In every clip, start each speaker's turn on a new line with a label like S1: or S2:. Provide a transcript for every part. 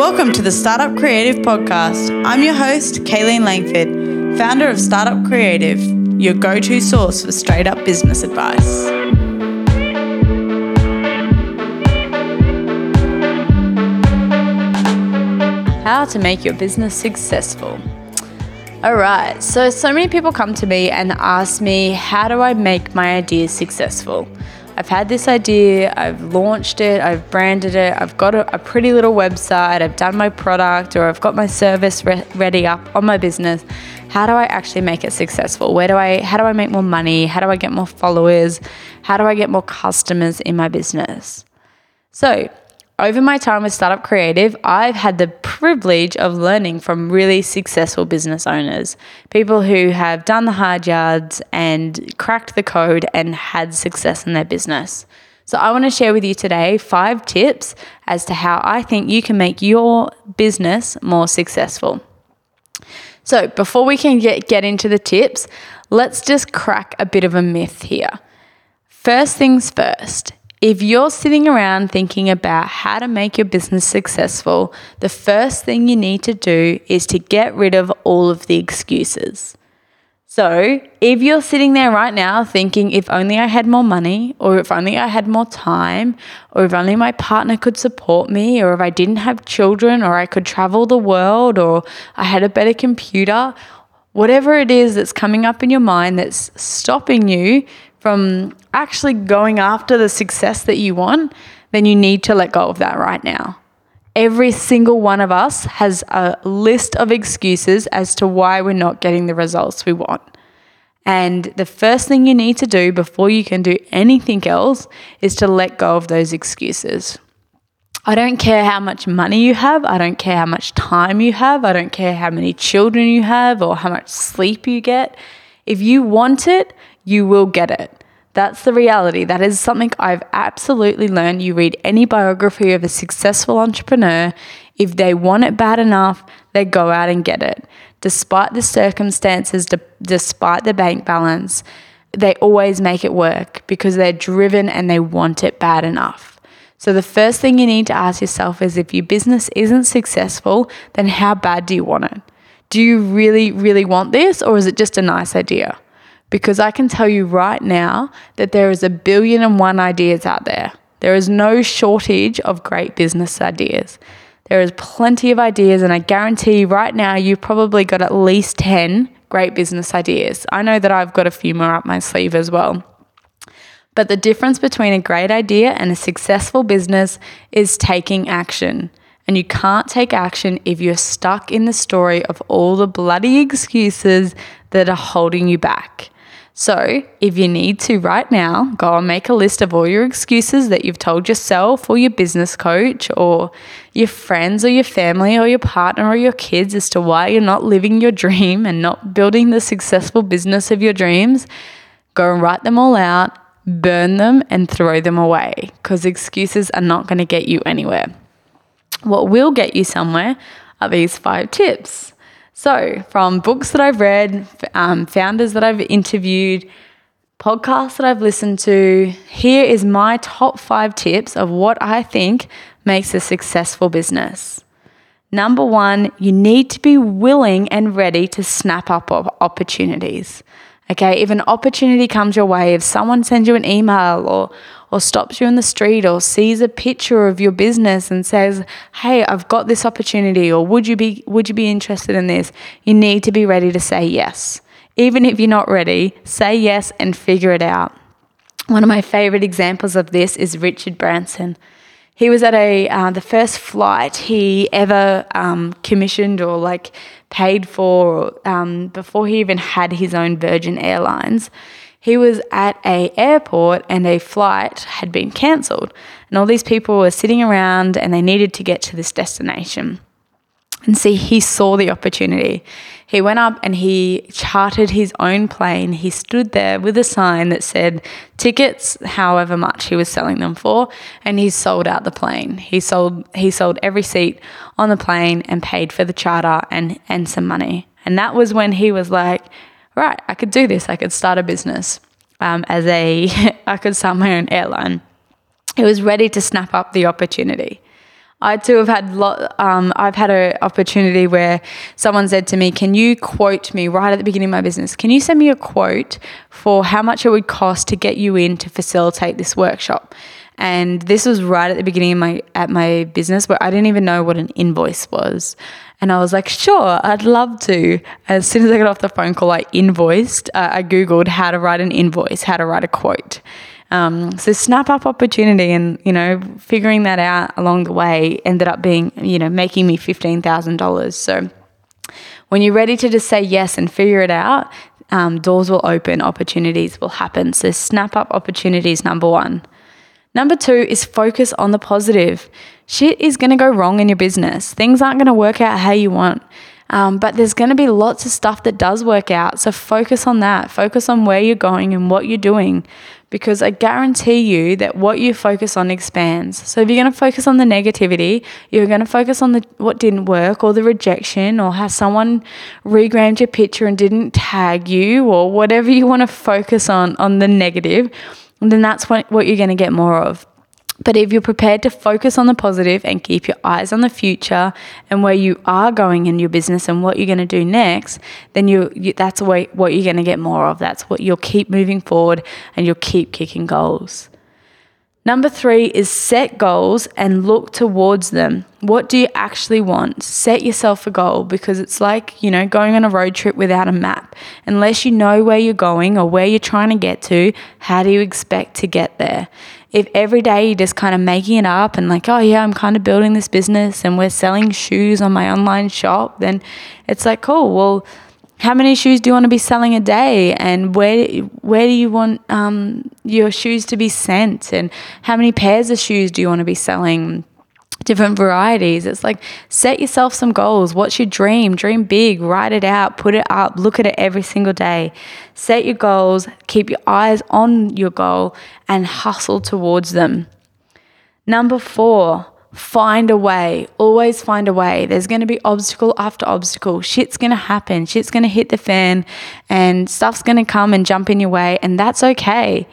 S1: Welcome to the Startup Creative Podcast. I'm your host, Kaylene Langford, founder of Startup Creative, your go to source for straight up business advice. How to make your business successful. All right, so so many people come to me and ask me, how do I make my ideas successful? I've had this idea, I've launched it, I've branded it, I've got a, a pretty little website, I've done my product, or I've got my service re- ready up on my business. How do I actually make it successful? Where do I, how do I make more money? How do I get more followers? How do I get more customers in my business? So, over my time with Startup Creative, I've had the privilege of learning from really successful business owners, people who have done the hard yards and cracked the code and had success in their business. So, I want to share with you today five tips as to how I think you can make your business more successful. So, before we can get, get into the tips, let's just crack a bit of a myth here. First things first, if you're sitting around thinking about how to make your business successful, the first thing you need to do is to get rid of all of the excuses. So, if you're sitting there right now thinking, if only I had more money, or if only I had more time, or if only my partner could support me, or if I didn't have children, or I could travel the world, or I had a better computer, whatever it is that's coming up in your mind that's stopping you from actually going after the success that you want, then you need to let go of that right now. Every single one of us has a list of excuses as to why we're not getting the results we want. And the first thing you need to do before you can do anything else is to let go of those excuses. I don't care how much money you have. I don't care how much time you have. I don't care how many children you have or how much sleep you get. If you want it, you will get it. That's the reality. That is something I've absolutely learned. You read any biography of a successful entrepreneur, if they want it bad enough, they go out and get it. Despite the circumstances, d- despite the bank balance, they always make it work because they're driven and they want it bad enough. So, the first thing you need to ask yourself is if your business isn't successful, then how bad do you want it? Do you really, really want this, or is it just a nice idea? Because I can tell you right now that there is a billion and one ideas out there. There is no shortage of great business ideas. There is plenty of ideas, and I guarantee right now you've probably got at least 10 great business ideas. I know that I've got a few more up my sleeve as well. But the difference between a great idea and a successful business is taking action. And you can't take action if you're stuck in the story of all the bloody excuses that are holding you back. So, if you need to right now, go and make a list of all your excuses that you've told yourself or your business coach or your friends or your family or your partner or your kids as to why you're not living your dream and not building the successful business of your dreams. Go and write them all out, burn them, and throw them away because excuses are not going to get you anywhere. What will get you somewhere are these five tips. So, from books that I've read, um, founders that I've interviewed, podcasts that I've listened to, here is my top five tips of what I think makes a successful business. Number one, you need to be willing and ready to snap up opportunities. Okay, if an opportunity comes your way, if someone sends you an email or or stops you in the street or sees a picture of your business and says, "Hey, I've got this opportunity," or "Would you be would you be interested in this?" You need to be ready to say yes. Even if you're not ready, say yes and figure it out. One of my favorite examples of this is Richard Branson. He was at a uh, the first flight he ever um, commissioned or like paid for um, before he even had his own Virgin Airlines. He was at a airport and a flight had been cancelled, and all these people were sitting around and they needed to get to this destination. And see, he saw the opportunity. He went up and he chartered his own plane. He stood there with a sign that said tickets, however much he was selling them for, and he sold out the plane. He sold he sold every seat on the plane and paid for the charter and and some money. And that was when he was like, right, I could do this. I could start a business um, as a I could start my own airline. He was ready to snap up the opportunity. I too have had lot. Um, I've had an opportunity where someone said to me, "Can you quote me right at the beginning of my business? Can you send me a quote for how much it would cost to get you in to facilitate this workshop?" And this was right at the beginning of my at my business where I didn't even know what an invoice was. And I was like, sure, I'd love to. As soon as I got off the phone call, I invoiced. Uh, I Googled how to write an invoice, how to write a quote. Um, so snap up opportunity and, you know, figuring that out along the way ended up being, you know, making me $15,000. So when you're ready to just say yes and figure it out, um, doors will open, opportunities will happen. So snap up opportunities, number one. Number two is focus on the positive. Shit is going to go wrong in your business. Things aren't going to work out how you want. Um, but there's going to be lots of stuff that does work out. So focus on that. Focus on where you're going and what you're doing because I guarantee you that what you focus on expands. So if you're going to focus on the negativity, you're going to focus on the what didn't work or the rejection or how someone regrammed your picture and didn't tag you or whatever you want to focus on on the negative, then that's what, what you're going to get more of. But if you're prepared to focus on the positive and keep your eyes on the future and where you are going in your business and what you're going to do next, then you, you that's what, what you're going to get more of. That's what you'll keep moving forward and you'll keep kicking goals. Number three is set goals and look towards them. What do you actually want? Set yourself a goal because it's like, you know, going on a road trip without a map. Unless you know where you're going or where you're trying to get to, how do you expect to get there? if every day you're just kind of making it up and like, oh yeah, I'm kind of building this business and we're selling shoes on my online shop, then it's like, cool. Well, how many shoes do you want to be selling a day, and where where do you want um, your shoes to be sent, and how many pairs of shoes do you want to be selling? different varieties. It's like set yourself some goals. What's your dream? Dream big, write it out, put it up, look at it every single day. Set your goals, keep your eyes on your goal, and hustle towards them. Number four, find a way. Always find a way. There's going to be obstacle after obstacle. Shit's going to happen. Shit's going to hit the fan, and stuff's going to come and jump in your way, and that's okay.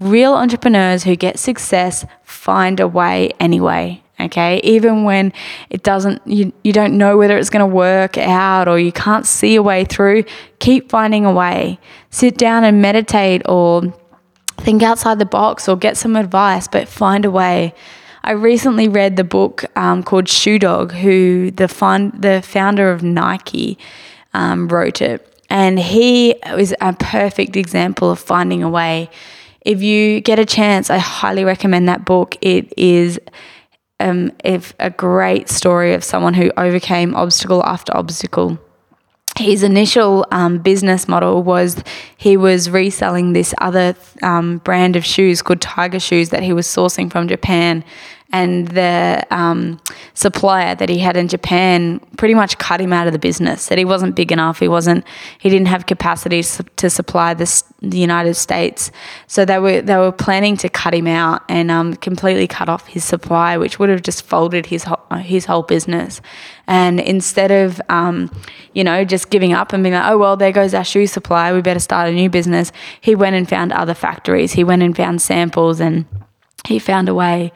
S1: Real entrepreneurs who get success find a way anyway okay even when it doesn't you, you don't know whether it's going to work out or you can't see a way through keep finding a way sit down and meditate or think outside the box or get some advice but find a way I recently read the book um, called Shoe Dog, who the fun, the founder of Nike um, wrote it, and he was a perfect example of finding a way. If you get a chance, I highly recommend that book. It is um, if a great story of someone who overcame obstacle after obstacle. His initial um, business model was he was reselling this other um, brand of shoes called Tiger Shoes that he was sourcing from Japan and the um, supplier that he had in Japan pretty much cut him out of the business. That he wasn't big enough. He wasn't. He didn't have capacity to supply the United States. So they were they were planning to cut him out and um, completely cut off his supply, which would have just folded his whole, his whole business. And instead of um, you know just giving up and being like, oh well, there goes our shoe supply. We better start a new business. He went and found other factories. He went and found samples and he found a way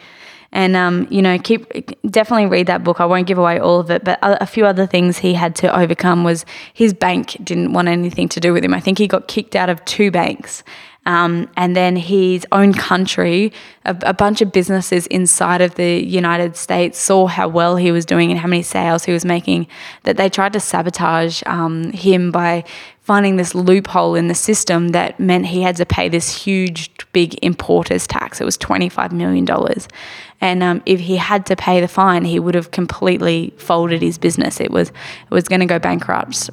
S1: and um, you know keep definitely read that book. I won't give away all of it but a, a, few other things he had to overcome was his bank didn't want anything to do with him. I think he got kicked out of two banks um, and then his own country, a, a, bunch of businesses inside of the United States saw how well he was doing and how many sales he was making, that they tried to sabotage um, him by finding this loophole in the system that meant he had to pay this huge, big importer's tax. It was $25 million. And um, if he had to pay the fine, he would have completely folded his business. It was, it was going to go bankrupt.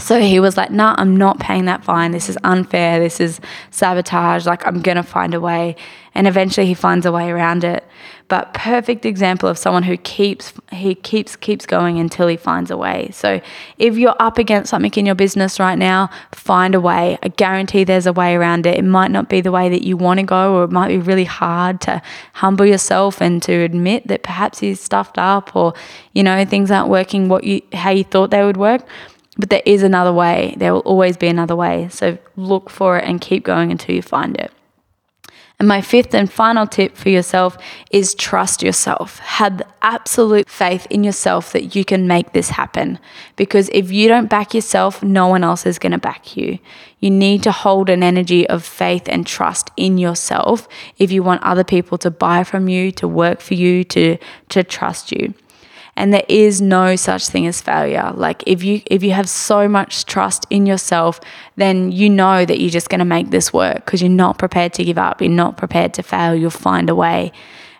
S1: So he was like, nah, I'm not paying that fine. This is unfair. This is sabotage. Like, I'm going to find a way. And eventually he finds a way around it. But perfect example of someone who keeps, he keeps, keeps going until he finds a way. So if you're up against something in your business right now, find a way. I guarantee there's a way around it. It might not be the way that you want to go, or it might be really hard to humble yourself and to admit that perhaps you're stuffed up or, you know, things aren't working what you, how you thought they would work but there is another way. There will always be another way. So look for it and keep going until you find it. And my fifth and final tip for yourself is trust yourself. Have absolute faith in yourself that you can make this happen. Because if you don't back yourself, no one else is going to back you. You need to hold an energy of faith and trust in yourself if you want other people to buy from you, to work for you, to, to trust you and there is no such thing as failure. Like if you if you have so much trust in yourself then you know that you're just going to make this work because you're not prepared to give up. You're not prepared to fail. You'll find a way.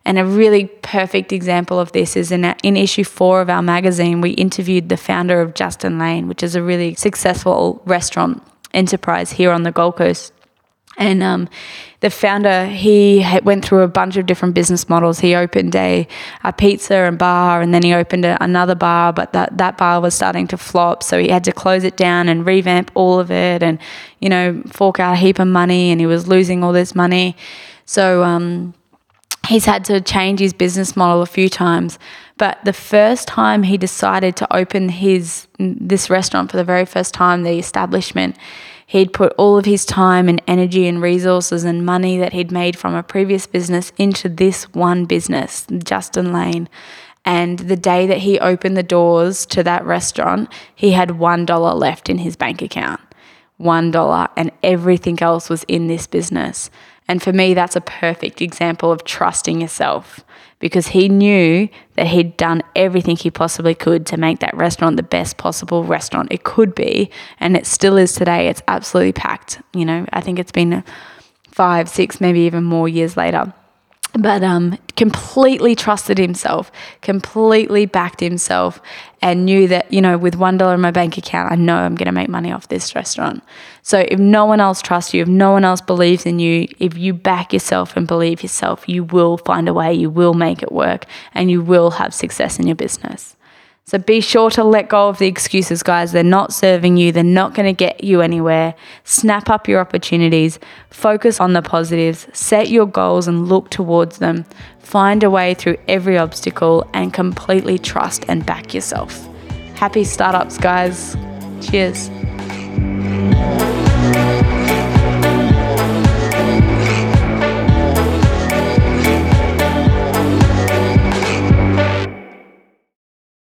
S1: And a really perfect example of this is in, in issue four of our magazine, we interviewed the founder of Justin Lane, which is a really successful restaurant enterprise here on the Gold Coast. And um, the founder, he went through a bunch of different business models. He opened a, a pizza and bar, and then he opened a, another bar, but that, that bar was starting to flop. So he had to close it down and revamp all of it and, you know, fork out a heap of money, and he was losing all this money. So um, he's had to change his business model a few times. But the first time he decided to open his this restaurant for the very first time, the establishment, He'd put all of his time and energy and resources and money that he'd made from a previous business into this one business, Justin Lane. And the day that he opened the doors to that restaurant, he had $1 left in his bank account. $1, and everything else was in this business. And for me, that's a perfect example of trusting yourself because he knew that he'd done everything he possibly could to make that restaurant the best possible restaurant it could be. And it still is today. It's absolutely packed. You know, I think it's been five, six, maybe even more years later but um, completely trusted himself, completely backed himself, and knew that, you know, with $1 in my bank account, I know I'm going to make money off this restaurant. So if no one else trusts you, if no one else believes in you, if you back yourself and believe yourself, you will find a way, you will make it work, and you will have success in your business. So be sure to let go of the excuses, guys. They're not serving you, they're not going to get you anywhere. Snap up your opportunities, focus on the positives, set your goals and look towards them. Find a way through every obstacle and completely trust and back yourself. Happy startups, guys. Cheers.